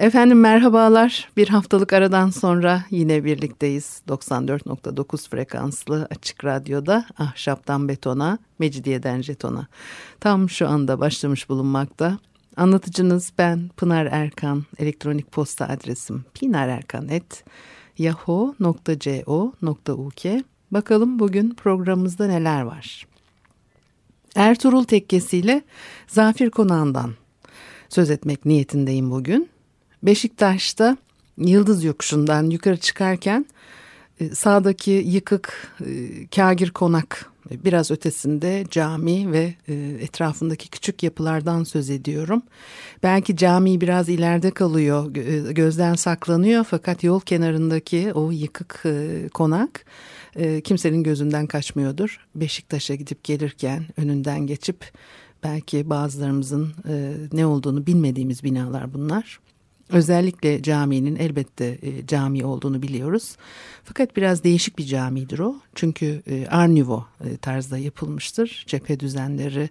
Efendim merhabalar. Bir haftalık aradan sonra yine birlikteyiz. 94.9 frekanslı açık radyoda ahşaptan betona, mecidiyeden jetona. Tam şu anda başlamış bulunmakta. Anlatıcınız ben Pınar Erkan. Elektronik posta adresim pinarerkan.yahoo.co.uk Bakalım bugün programımızda neler var. Ertuğrul Tekkesi'yle Zafir Konağı'ndan söz etmek niyetindeyim bugün. Beşiktaş'ta Yıldız Yokuşu'ndan yukarı çıkarken e, sağdaki yıkık e, kagir konak e, biraz ötesinde cami ve etrafındaki küçük yapılardan söz ediyorum. Belki cami biraz ileride kalıyor gözden saklanıyor fakat yol kenarındaki o yıkık konak kimsenin gözünden kaçmıyordur. Beşiktaş'a gidip gelirken önünden geçip belki bazılarımızın ne olduğunu bilmediğimiz binalar bunlar. Özellikle caminin elbette e, cami olduğunu biliyoruz. Fakat biraz değişik bir camidir o. Çünkü e, Art e, tarzda yapılmıştır. Cephe düzenleri,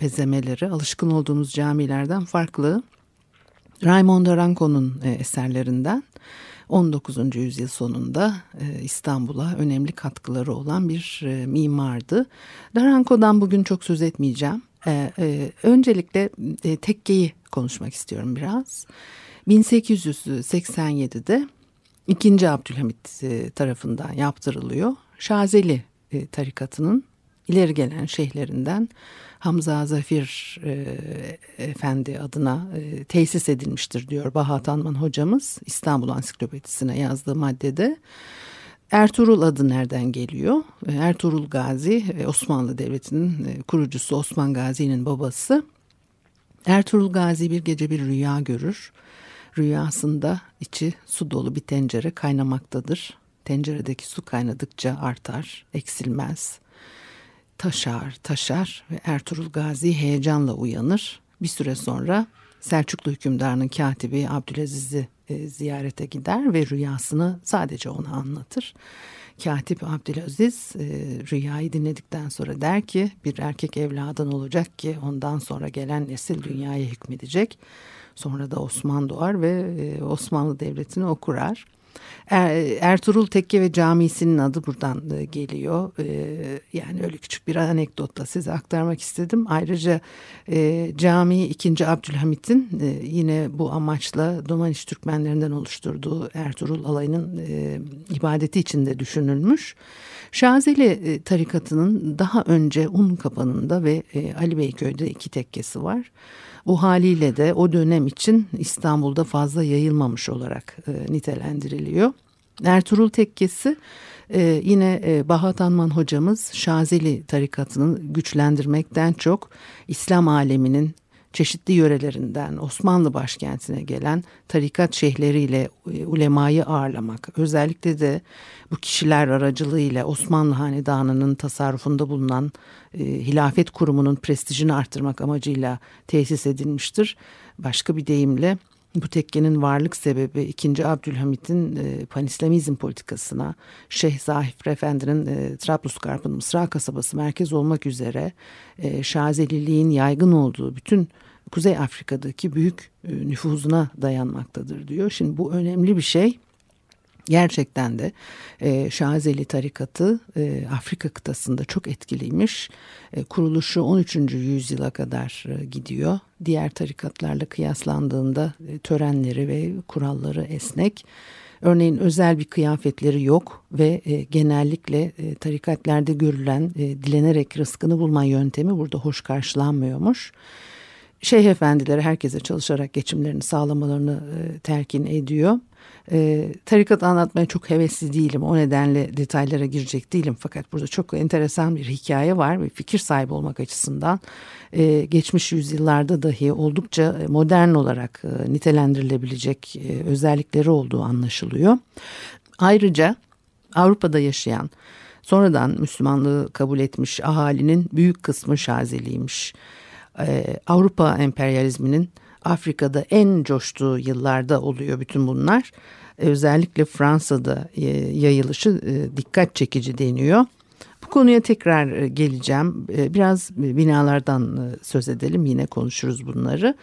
bezemeleri alışkın olduğumuz camilerden farklı. Raymond Aranco'nun e, eserlerinden 19. yüzyıl sonunda e, İstanbul'a önemli katkıları olan bir e, mimardı. Daranco'dan bugün çok söz etmeyeceğim. E, e, öncelikle e, tekkeyi konuşmak istiyorum biraz. 1887'de 2. Abdülhamit e, tarafından yaptırılıyor. Şazeli e, tarikatının ileri gelen şeyhlerinden Hamza Zafir e, Efendi adına tesis edilmiştir diyor Bahat Anman hocamız İstanbul Ansiklopedisine yazdığı maddede. Ertuğrul adı nereden geliyor? Ertuğrul Gazi Osmanlı Devleti'nin kurucusu Osman Gazi'nin babası. Ertuğrul Gazi bir gece bir rüya görür. Rüyasında içi su dolu bir tencere kaynamaktadır. Tenceredeki su kaynadıkça artar, eksilmez. Taşar, taşar ve Ertuğrul Gazi heyecanla uyanır. Bir süre sonra Selçuklu hükümdarının katibi Abdülaziz'i e, ziyarete gider ve rüyasını sadece ona anlatır. Katip Abdülaziz e, rüyayı dinledikten sonra der ki bir erkek evladın olacak ki ondan sonra gelen nesil dünyaya hükmedecek. Sonra da Osman doğar ve e, Osmanlı Devleti'ni o kurar. Er, Ertuğrul Tekke ve Camisi'nin adı buradan e, geliyor. E, yani öyle küçük bir anekdotla size aktarmak istedim. Ayrıca cami 2. Abdülhamit'in yine bu amaçla Domaniç Türkmenlerinden oluşturduğu Ertuğrul alayının ibadeti için de düşünülmüş. Şazeli tarikatının daha önce Un Kapanı'nda ve Ali Beyköy'de iki tekkesi var. Bu haliyle de o dönem için İstanbul'da fazla yayılmamış olarak e, nitelendiriliyor. Ertuğrul Tekkesi e, yine e, Bahat Anman hocamız Şazeli tarikatını güçlendirmekten çok İslam aleminin çeşitli yörelerinden Osmanlı başkentine gelen tarikat şeyhleriyle e, ulemayı ağırlamak, özellikle de bu kişiler aracılığıyla Osmanlı Hanedanı'nın tasarrufunda bulunan e, hilafet kurumunun prestijini arttırmak amacıyla tesis edilmiştir. Başka bir deyimle bu tekkenin varlık sebebi 2. Abdülhamit'in e, panislamizm politikasına, Şeyh Zahif Efendi'nin e, Trablusgarp'ın Mısra kasabası merkez olmak üzere e, Şazeliliğin yaygın olduğu bütün Kuzey Afrika'daki büyük e, nüfuzuna dayanmaktadır diyor. Şimdi bu önemli bir şey. Gerçekten de e, Şazeli tarikatı e, Afrika kıtasında çok etkiliymiş. E, kuruluşu 13. yüzyıla kadar e, gidiyor. Diğer tarikatlarla kıyaslandığında e, törenleri ve kuralları esnek. Örneğin özel bir kıyafetleri yok ve e, genellikle e, tarikatlerde görülen e, dilenerek rızkını bulma yöntemi burada hoş karşılanmıyormuş. Şeyh efendileri herkese çalışarak geçimlerini sağlamalarını e, telkin ediyor. E, tarikat anlatmaya çok hevesli değilim. O nedenle detaylara girecek değilim. Fakat burada çok enteresan bir hikaye var ve fikir sahibi olmak açısından e, geçmiş yüzyıllarda dahi oldukça modern olarak e, nitelendirilebilecek e, özellikleri olduğu anlaşılıyor. Ayrıca Avrupa'da yaşayan sonradan Müslümanlığı kabul etmiş ahalinin büyük kısmı Şazeliymiş. Ee, Avrupa emperyalizminin Afrika'da en coştuğu yıllarda oluyor bütün bunlar. Özellikle Fransa'da e, yayılışı e, dikkat çekici deniyor. Konuya tekrar e, geleceğim. E, biraz binalardan e, söz edelim. Yine konuşuruz bunları.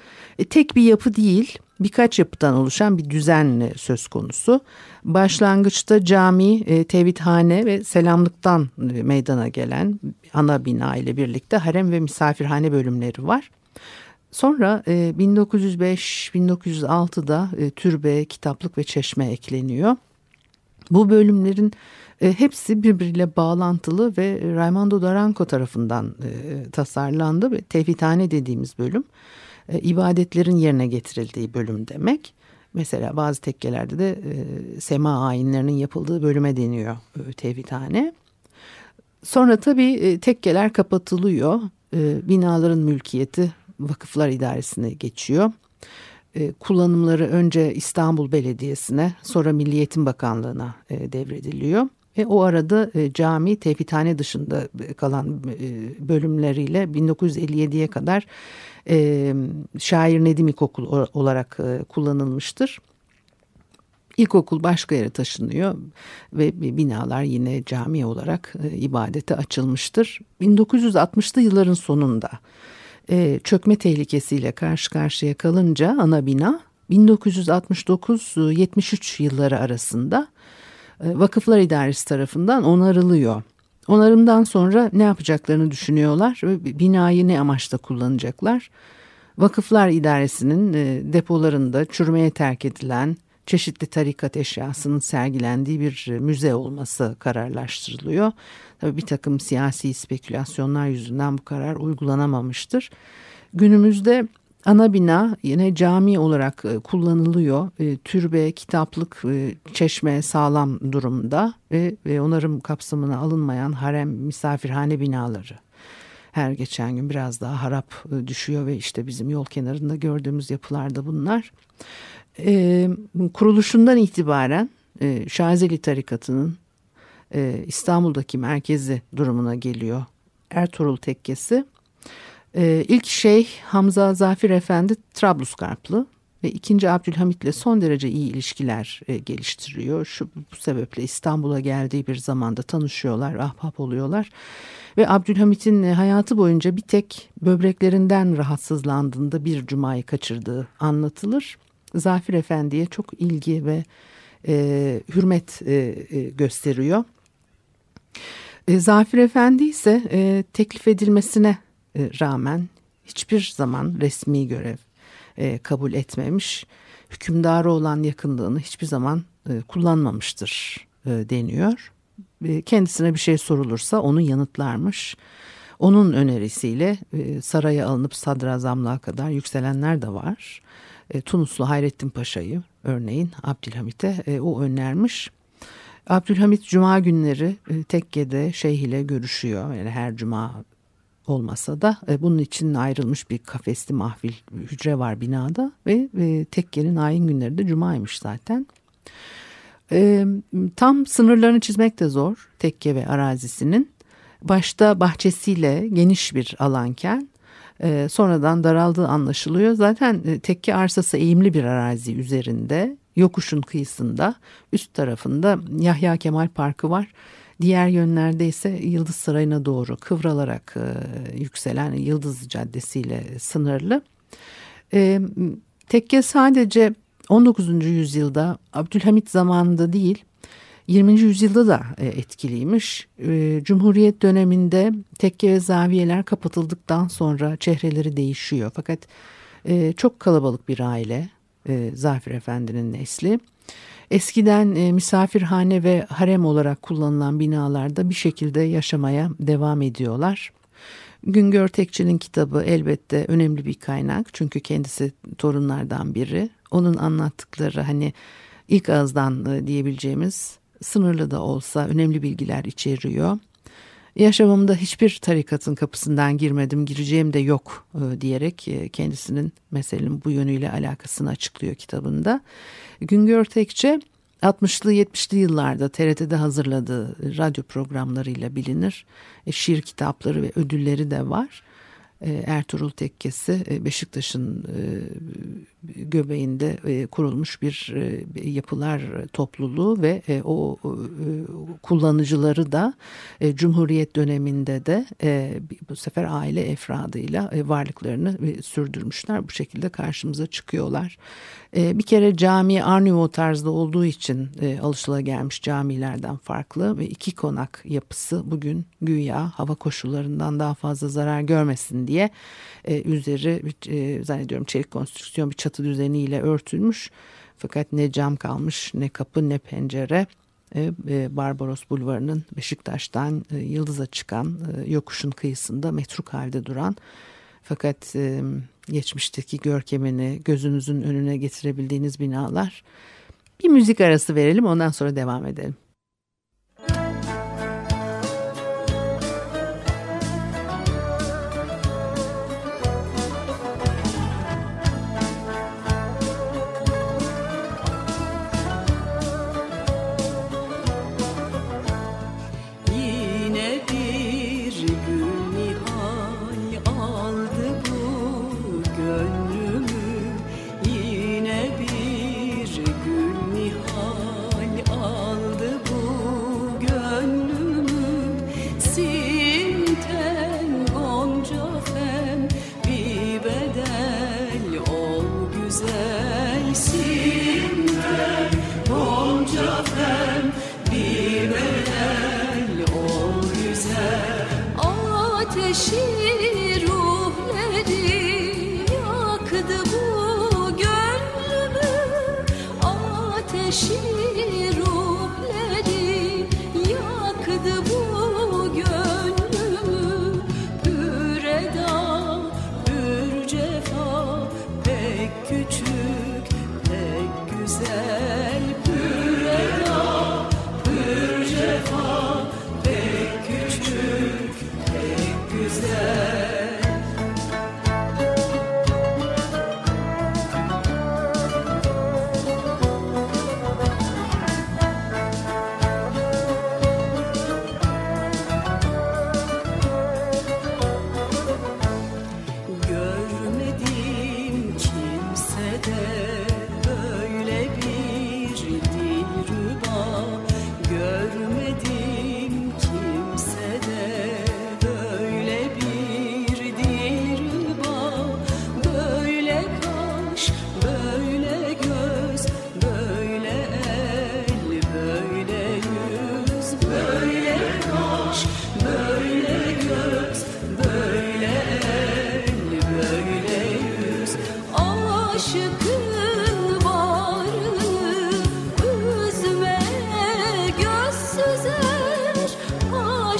Tek bir yapı değil, birkaç yapıdan oluşan bir düzen söz konusu. Başlangıçta cami, tevhidhane ve selamlıktan meydana gelen ana bina ile birlikte harem ve misafirhane bölümleri var. Sonra 1905-1906'da türbe, kitaplık ve çeşme ekleniyor. Bu bölümlerin e, hepsi birbiriyle bağlantılı ve Raimondo Daranco tarafından e, tasarlandı ve tevhidhane dediğimiz bölüm e, ibadetlerin yerine getirildiği bölüm demek. Mesela bazı tekkelerde de sema ayinlerinin yapıldığı bölüme deniyor e, tevhidhane. Sonra tabii tekkeler kapatılıyor. Binaların mülkiyeti vakıflar idaresine geçiyor. Kullanımları önce İstanbul Belediyesi'ne sonra Milli Eğitim Bakanlığı'na devrediliyor. Ve o arada e, cami tevhidhane dışında kalan e, bölümleriyle 1957'ye kadar e, Şair Nedim İlkokul olarak e, kullanılmıştır. İlkokul başka yere taşınıyor ve binalar yine cami olarak e, ibadete açılmıştır. 1960'lı yılların sonunda e, çökme tehlikesiyle karşı karşıya kalınca ana bina 1969-73 yılları arasında e, Vakıflar İdaresi tarafından onarılıyor. Onarımdan sonra ne yapacaklarını düşünüyorlar ve binayı ne amaçla kullanacaklar. Vakıflar İdaresi'nin e, depolarında çürümeye terk edilen çeşitli tarikat eşyasının sergilendiği bir müze olması kararlaştırılıyor. Tabii bir takım siyasi spekülasyonlar yüzünden bu karar uygulanamamıştır. Günümüzde Ana bina yine cami olarak e, kullanılıyor. E, türbe, kitaplık, e, çeşme sağlam durumda ve, onarım kapsamına alınmayan harem misafirhane binaları. Her geçen gün biraz daha harap düşüyor ve işte bizim yol kenarında gördüğümüz yapılarda bunlar. Kuruluşundan itibaren Şazeli tarikatının İstanbul'daki merkezi durumuna geliyor. Ertuğrul Tekkesi ee, ilk şey Hamza Zafir Efendi Trablusgarplı ve ikinci Abdülhamit ile son derece iyi ilişkiler e, geliştiriyor. Şu bu sebeple İstanbul'a geldiği bir zamanda tanışıyorlar, ahbap oluyorlar. Ve Abdülhamit'in e, hayatı boyunca bir tek böbreklerinden rahatsızlandığında bir cumayı kaçırdığı anlatılır. Zafir Efendi'ye çok ilgi ve e, hürmet e, e, gösteriyor. E, Zafir Efendi ise e, teklif edilmesine rağmen hiçbir zaman resmi görev e, kabul etmemiş. Hükümdarı olan yakınlığını hiçbir zaman e, kullanmamıştır deniyor. Kendisine bir şey sorulursa onu yanıtlarmış. Onun önerisiyle saraya alınıp sadrazamlığa kadar yükselenler de var. Tunuslu Hayrettin Paşa'yı örneğin Abdülhamit'e o önermiş. Abdülhamit cuma günleri tekkede şeyh ile görüşüyor. Yani her cuma olmasa da e, bunun için ayrılmış bir kafesli mahfil hücre var binada ve e, tekkenin ayin günleri de cumaymış zaten. E, tam sınırlarını çizmek de zor tekke ve arazisinin. Başta bahçesiyle geniş bir alanken e, sonradan daraldığı anlaşılıyor. Zaten e, tekke arsası eğimli bir arazi üzerinde yokuşun kıyısında üst tarafında Yahya Kemal Parkı var Diğer yönlerde ise Yıldız Sarayı'na doğru kıvralarak e, yükselen Yıldız Caddesi ile sınırlı. E, tekke sadece 19. yüzyılda Abdülhamit zamanında değil 20. yüzyılda da e, etkiliymiş. E, Cumhuriyet döneminde tekke ve zaviyeler kapatıldıktan sonra çehreleri değişiyor. Fakat e, çok kalabalık bir aile Zafir Efendi'nin nesli. Eskiden e, misafirhane ve harem olarak kullanılan binalarda bir şekilde yaşamaya devam ediyorlar. Güngör Tekçi'nin kitabı elbette önemli bir kaynak. Çünkü kendisi torunlardan biri. Onun anlattıkları hani ilk ağızdan e, diyebileceğimiz sınırlı da olsa önemli bilgiler içeriyor. Yaşamımda hiçbir tarikatın kapısından girmedim, gireceğim de yok e, diyerek e, kendisinin meselenin bu yönüyle alakasını açıklıyor kitabında. Güngör Tekçe 60'lı 70'li yıllarda TRT'de hazırladığı radyo programlarıyla bilinir. E, şiir kitapları ve ödülleri de var. Ertuğrul Tekkesi e, Beşiktaş'ın e, göbeğinde kurulmuş bir yapılar topluluğu ve o kullanıcıları da Cumhuriyet döneminde de bu sefer aile efradıyla varlıklarını sürdürmüşler. Bu şekilde karşımıza çıkıyorlar. Bir kere cami Arnavut tarzda olduğu için alışılagelmiş camilerden farklı ve iki konak yapısı bugün güya hava koşullarından daha fazla zarar görmesin diye üzeri zannediyorum çelik konstrüksiyon bir çatı düzeniyle örtülmüş. Fakat ne cam kalmış ne kapı ne pencere. E, e, Barbaros Bulvarı'nın Beşiktaş'tan e, Yıldız'a çıkan yokuşun kıyısında metruk halde duran fakat geçmişteki görkemini gözünüzün önüne getirebildiğiniz binalar. Bir müzik arası verelim ondan sonra devam edelim.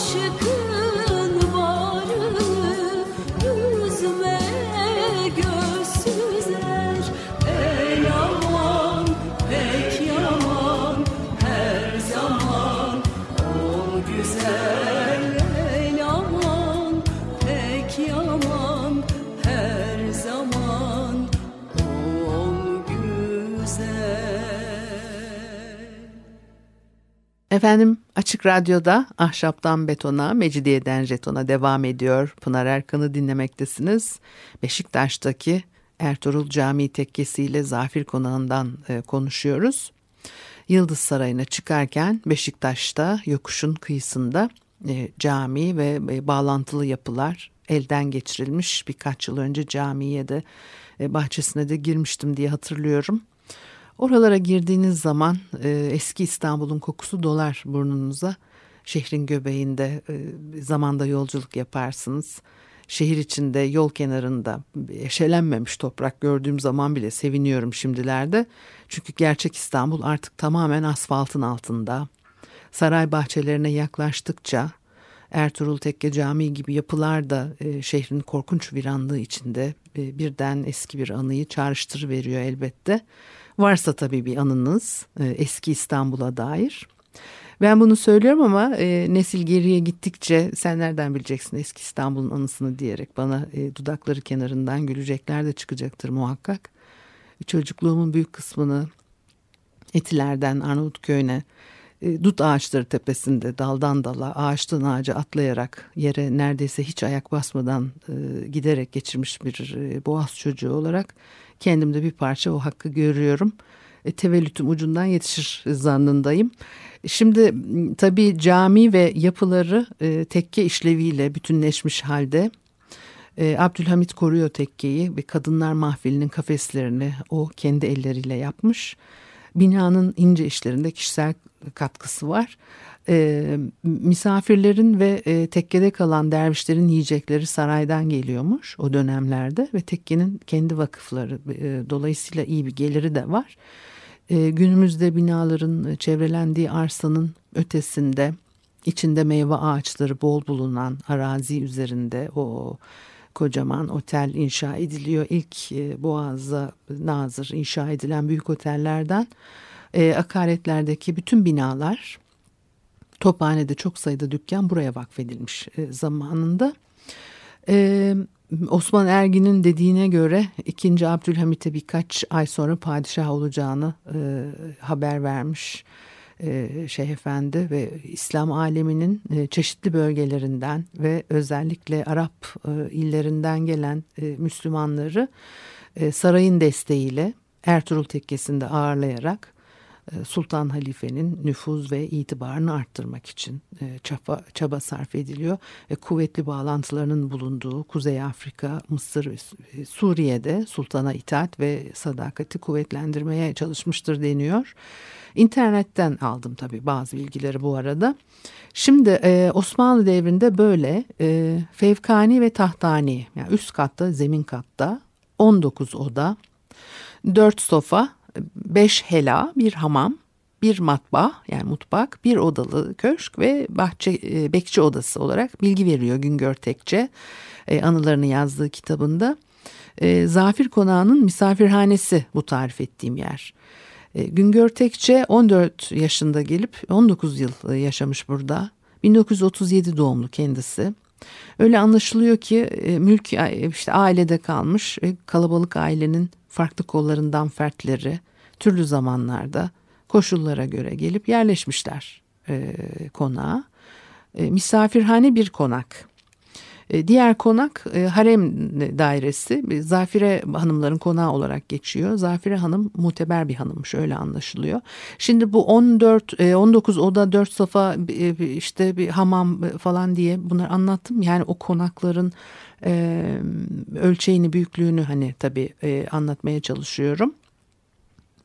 却可。Efendim Açık Radyo'da Ahşaptan Betona, Mecidiyeden Jeton'a devam ediyor. Pınar Erkan'ı dinlemektesiniz. Beşiktaş'taki Ertuğrul Camii tekkesiyle Zafir Konağı'ndan e, konuşuyoruz. Yıldız Sarayı'na çıkarken Beşiktaş'ta yokuşun kıyısında e, cami ve e, bağlantılı yapılar elden geçirilmiş. Birkaç yıl önce camiye de e, bahçesine de girmiştim diye hatırlıyorum. Oralara girdiğiniz zaman e, eski İstanbul'un kokusu dolar burnunuza. Şehrin göbeğinde e, zamanda yolculuk yaparsınız. Şehir içinde yol kenarında eşelenmemiş toprak gördüğüm zaman bile seviniyorum şimdilerde. Çünkü gerçek İstanbul artık tamamen asfaltın altında. Saray bahçelerine yaklaştıkça Ertuğrul Tekke Camii gibi yapılar da e, şehrin korkunç viranlığı içinde e, birden eski bir anıyı çağrıştırıveriyor elbette. Varsa tabii bir anınız e, eski İstanbul'a dair. Ben bunu söylüyorum ama e, nesil geriye gittikçe sen nereden bileceksin eski İstanbul'un anısını diyerek bana e, dudakları kenarından gülecekler de çıkacaktır muhakkak. Çocukluğumun büyük kısmını Etiler'den Arnavutköy'üne e, dut ağaçları tepesinde daldan dala ağaçtan ağaca atlayarak yere neredeyse hiç ayak basmadan e, giderek geçirmiş bir e, boğaz çocuğu olarak kendimde bir parça o hakkı görüyorum. E, tevellütüm ucundan yetişir zannındayım. Şimdi tabii cami ve yapıları e, tekke işleviyle bütünleşmiş halde e, Abdülhamit koruyor tekkeyi ve kadınlar mahfilinin kafeslerini o kendi elleriyle yapmış. Binanın ince işlerinde kişisel katkısı var. E, misafirlerin ve e, tekkede kalan dervişlerin yiyecekleri saraydan geliyormuş o dönemlerde ve tekkenin kendi vakıfları e, dolayısıyla iyi bir geliri de var. E, günümüzde binaların çevrelendiği arsanın ötesinde içinde meyve ağaçları bol bulunan arazi üzerinde o kocaman otel inşa ediliyor. İlk e, Boğaz'da Nazır inşa edilen büyük otellerden e, akaretlerdeki bütün binalar Tophane'de çok sayıda dükkan buraya vakfedilmiş e, zamanında. E, Osman Ergin'in dediğine göre 2. Abdülhamit'e birkaç ay sonra padişah olacağını e, haber vermiş e, Şeyh Efendi ve İslam aleminin e, çeşitli bölgelerinden ve özellikle Arap e, illerinden gelen e, Müslümanları e, sarayın desteğiyle Ertuğrul Tekkesi'nde ağırlayarak Sultan Halife'nin nüfuz ve itibarını arttırmak için e, çaba, çaba sarf ediliyor ve kuvvetli bağlantılarının bulunduğu Kuzey Afrika, Mısır ve e, Suriye'de sultana itaat ve sadakati kuvvetlendirmeye çalışmıştır deniyor. İnternetten aldım tabii bazı bilgileri bu arada. Şimdi Osmanlı devrinde böyle fevkani ve tahtani yani üst katta zemin katta 19 oda 4 sofa beş hela, bir hamam, bir matbaa yani mutfak, bir odalı köşk ve bahçe e, bekçi odası olarak bilgi veriyor Güngör Tekçe e, anılarını yazdığı kitabında. E, Zafir Konağı'nın misafirhanesi bu tarif ettiğim yer. E, Güngör Tekçe 14 yaşında gelip 19 yıl yaşamış burada. 1937 doğumlu kendisi. Öyle anlaşılıyor ki e, mülk e, işte ailede kalmış ve kalabalık ailenin farklı kollarından fertleri türlü zamanlarda koşullara göre gelip yerleşmişler e, konağa. E, misafirhane bir konak. E, diğer konak e, harem dairesi Zafire hanımların konağı olarak geçiyor. Zafire hanım muteber bir hanımmış öyle anlaşılıyor. Şimdi bu 14 e, 19 oda 4 safa e, işte bir hamam falan diye bunları anlattım. Yani o konakların e, ölçeğini büyüklüğünü hani tabii e, anlatmaya çalışıyorum.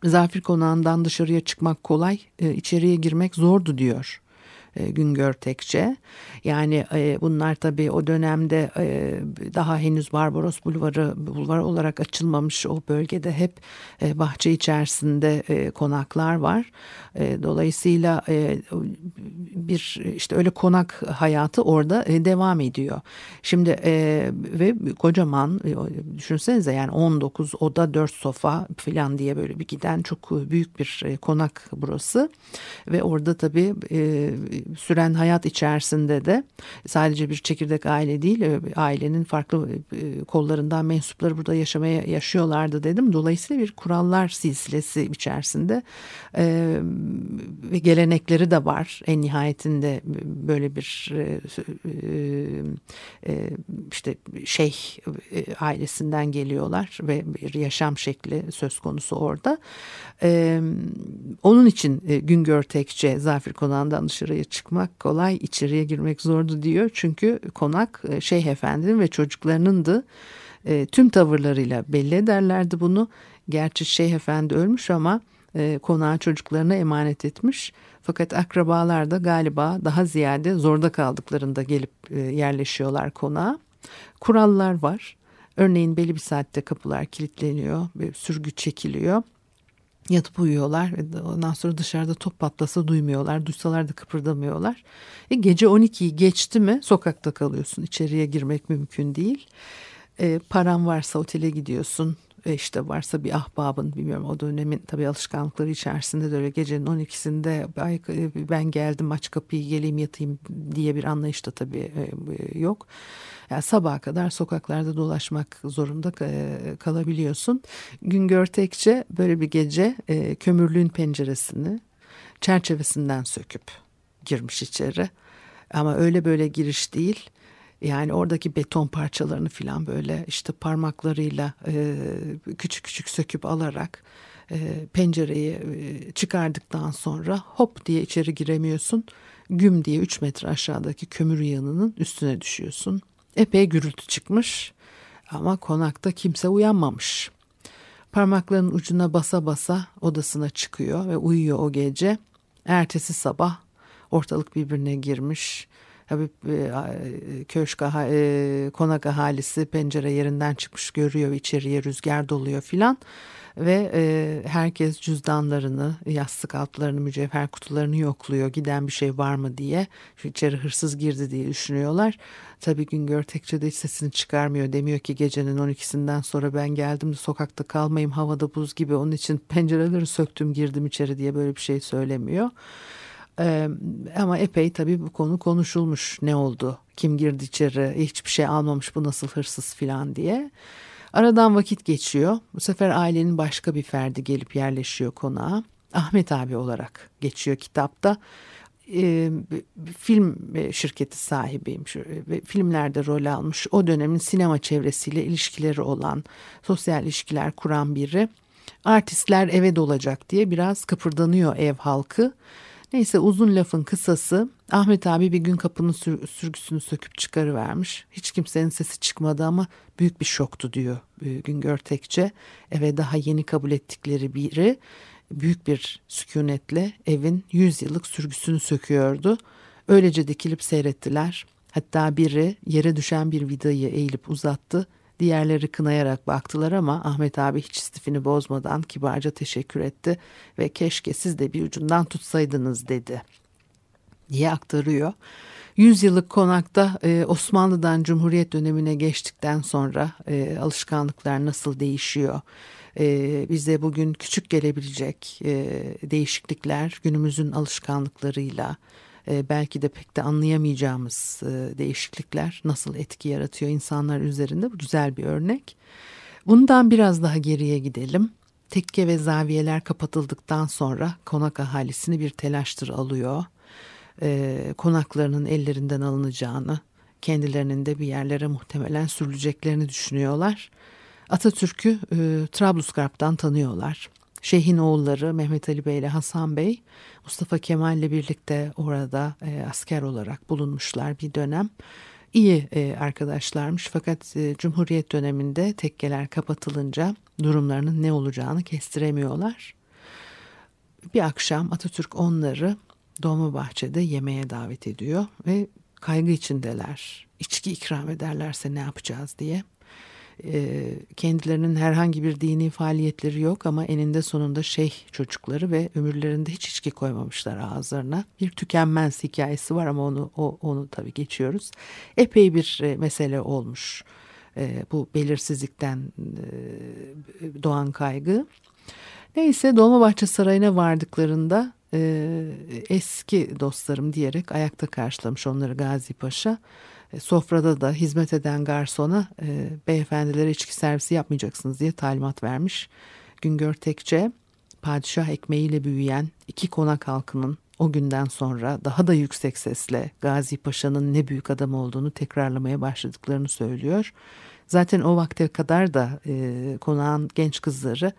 Zafir konağından dışarıya çıkmak kolay, e, içeriye girmek zordu diyor e, Güngör Tekçe. Yani e, bunlar tabii o dönemde e, daha henüz Barbaros Bulvarı bulvar olarak açılmamış o bölgede hep e, bahçe içerisinde konaklar var. Dolayısıyla bir işte öyle konak hayatı orada devam ediyor. Şimdi ve kocaman düşünsenize yani 19 oda 4 sofa falan diye böyle bir giden çok büyük bir konak burası ve orada tabii süren hayat içerisinde de sadece bir çekirdek aile değil e, ailenin farklı e, kollarından mensupları burada yaşamaya yaşıyorlardı dedim. Dolayısıyla bir kurallar silsilesi içerisinde e, ve gelenekleri de var. En nihayetinde böyle bir işte şeyh ailesinden geliyorlar ve bir yaşam şekli söz konusu orada. Onun için Güngör Tekçe Zafir Konağı'ndan dışarıya çıkmak kolay, içeriye girmek zordu diyor. Çünkü konak e, Şeyh Efendi'nin ve çocuklarınındı. E, tüm tavırlarıyla belli ederlerdi bunu. Gerçi Şeyh Efendi ölmüş ama e, konağı çocuklarına emanet etmiş. Fakat akrabalar da galiba daha ziyade zorda kaldıklarında gelip e, yerleşiyorlar konağa. Kurallar var. Örneğin belli bir saatte kapılar kilitleniyor, sürgü çekiliyor. Yatıp uyuyorlar ondan sonra dışarıda top patlasa duymuyorlar. Duysalar da kıpırdamıyorlar. E, gece 12'yi geçti mi sokakta kalıyorsun. İçeriye girmek mümkün değil. E, paran varsa otele gidiyorsun. E işte varsa bir ahbabın bilmiyorum o dönemin tabii alışkanlıkları içerisinde de öyle gecenin 12'sinde Ay, ben geldim aç kapıyı geleyim yatayım diye bir anlayış da tabii e, yok. Yani sabaha kadar sokaklarda dolaşmak zorunda e, kalabiliyorsun. Güngör Tekçe böyle bir gece e, kömürlüğün penceresini çerçevesinden söküp girmiş içeri. Ama öyle böyle giriş değil yani oradaki beton parçalarını falan böyle işte parmaklarıyla e, küçük küçük söküp alarak e, pencereyi e, çıkardıktan sonra hop diye içeri giremiyorsun. Güm diye 3 metre aşağıdaki kömür yığınının üstüne düşüyorsun. Epey gürültü çıkmış ama konakta kimse uyanmamış. Parmaklarının ucuna basa basa odasına çıkıyor ve uyuyor o gece. Ertesi sabah ortalık birbirine girmiş. Tabii e, köşk e, konak ahalisi pencere yerinden çıkmış görüyor içeriye rüzgar doluyor filan ve e, herkes cüzdanlarını, yastık altlarını, mücevher kutularını yokluyor. Giden bir şey var mı diye. Şu içeri hırsız girdi diye düşünüyorlar. Tabii Güngör Tekçe de hiç sesini çıkarmıyor. Demiyor ki gecenin 12'sinden sonra ben geldim de sokakta kalmayayım havada buz gibi. Onun için pencereleri söktüm girdim içeri diye böyle bir şey söylemiyor. Ee, ama epey tabii bu konu konuşulmuş ne oldu kim girdi içeri hiçbir şey almamış bu nasıl hırsız filan diye. Aradan vakit geçiyor bu sefer ailenin başka bir ferdi gelip yerleşiyor konağa Ahmet abi olarak geçiyor kitapta. Film şirketi sahibiyim. Filmlerde rol almış. O dönemin sinema çevresiyle ilişkileri olan, sosyal ilişkiler kuran biri. Artistler eve dolacak diye biraz kıpırdanıyor ev halkı. Neyse uzun lafın kısası Ahmet abi bir gün kapının sür sürgüsünü söküp çıkarıvermiş. Hiç kimsenin sesi çıkmadı ama büyük bir şoktu diyor Güngör Tekçe. Eve daha yeni kabul ettikleri biri büyük bir sükunetle evin 100 yıllık sürgüsünü söküyordu. Öylece dikilip seyrettiler. Hatta biri yere düşen bir vidayı eğilip uzattı Diğerleri kınayarak baktılar ama Ahmet abi hiç istifini bozmadan kibarca teşekkür etti ve keşke siz de bir ucundan tutsaydınız dedi diye aktarıyor. Yüzyıllık konakta e, Osmanlı'dan Cumhuriyet dönemine geçtikten sonra e, alışkanlıklar nasıl değişiyor? E, bize bugün küçük gelebilecek e, değişiklikler günümüzün alışkanlıklarıyla e, belki de pek de anlayamayacağımız e, değişiklikler nasıl etki yaratıyor insanlar üzerinde bu güzel bir örnek. Bundan biraz daha geriye gidelim. Tekke ve zaviyeler kapatıldıktan sonra konak ahalisini bir telaştır alıyor. E, konaklarının ellerinden alınacağını, kendilerinin de bir yerlere muhtemelen sürüleceklerini düşünüyorlar. Atatürk'ü e, Trablusgarp'tan tanıyorlar. Şeyhin oğulları Mehmet Ali Bey ile Hasan Bey Mustafa Kemal ile birlikte orada e, asker olarak bulunmuşlar bir dönem. İyi e, arkadaşlarmış fakat e, Cumhuriyet döneminde tekkeler kapatılınca durumlarının ne olacağını kestiremiyorlar. Bir akşam Atatürk onları Dolmabahçe'de yemeğe davet ediyor ve kaygı içindeler. İçki ikram ederlerse ne yapacağız diye. E, kendilerinin herhangi bir dini faaliyetleri yok ama eninde sonunda şeyh çocukları ve ömürlerinde hiç içki koymamışlar ağızlarına. Bir tükenmez hikayesi var ama onu o, onu tabii geçiyoruz. Epey bir e, mesele olmuş e, bu belirsizlikten doğan kaygı. Neyse Dolmabahçe Sarayı'na vardıklarında eski dostlarım diyerek ayakta karşılamış onları Gazi Paşa. E, sofrada da hizmet eden garsona e, beyefendilere içki servisi yapmayacaksınız diye talimat vermiş. Güngör Tekçe padişah ekmeğiyle büyüyen iki konak halkının o günden sonra daha da yüksek sesle Gazi Paşa'nın ne büyük adam olduğunu tekrarlamaya başladıklarını söylüyor. Zaten o vakte kadar da e, konağın genç kızları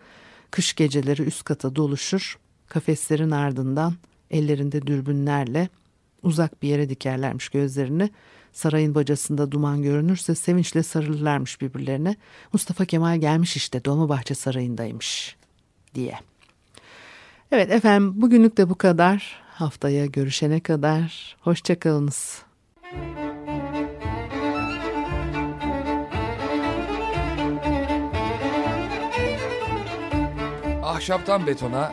kış geceleri üst kata doluşur. Kafeslerin ardından ellerinde dürbünlerle uzak bir yere dikerlermiş gözlerini Sarayın bacasında duman görünürse sevinçle sarılırlarmış birbirlerine. Mustafa Kemal gelmiş işte Dolmabahçe Sarayı'ndaymış diye. Evet efendim bugünlük de bu kadar. Haftaya görüşene kadar hoşçakalınız. Ahşaptan betona,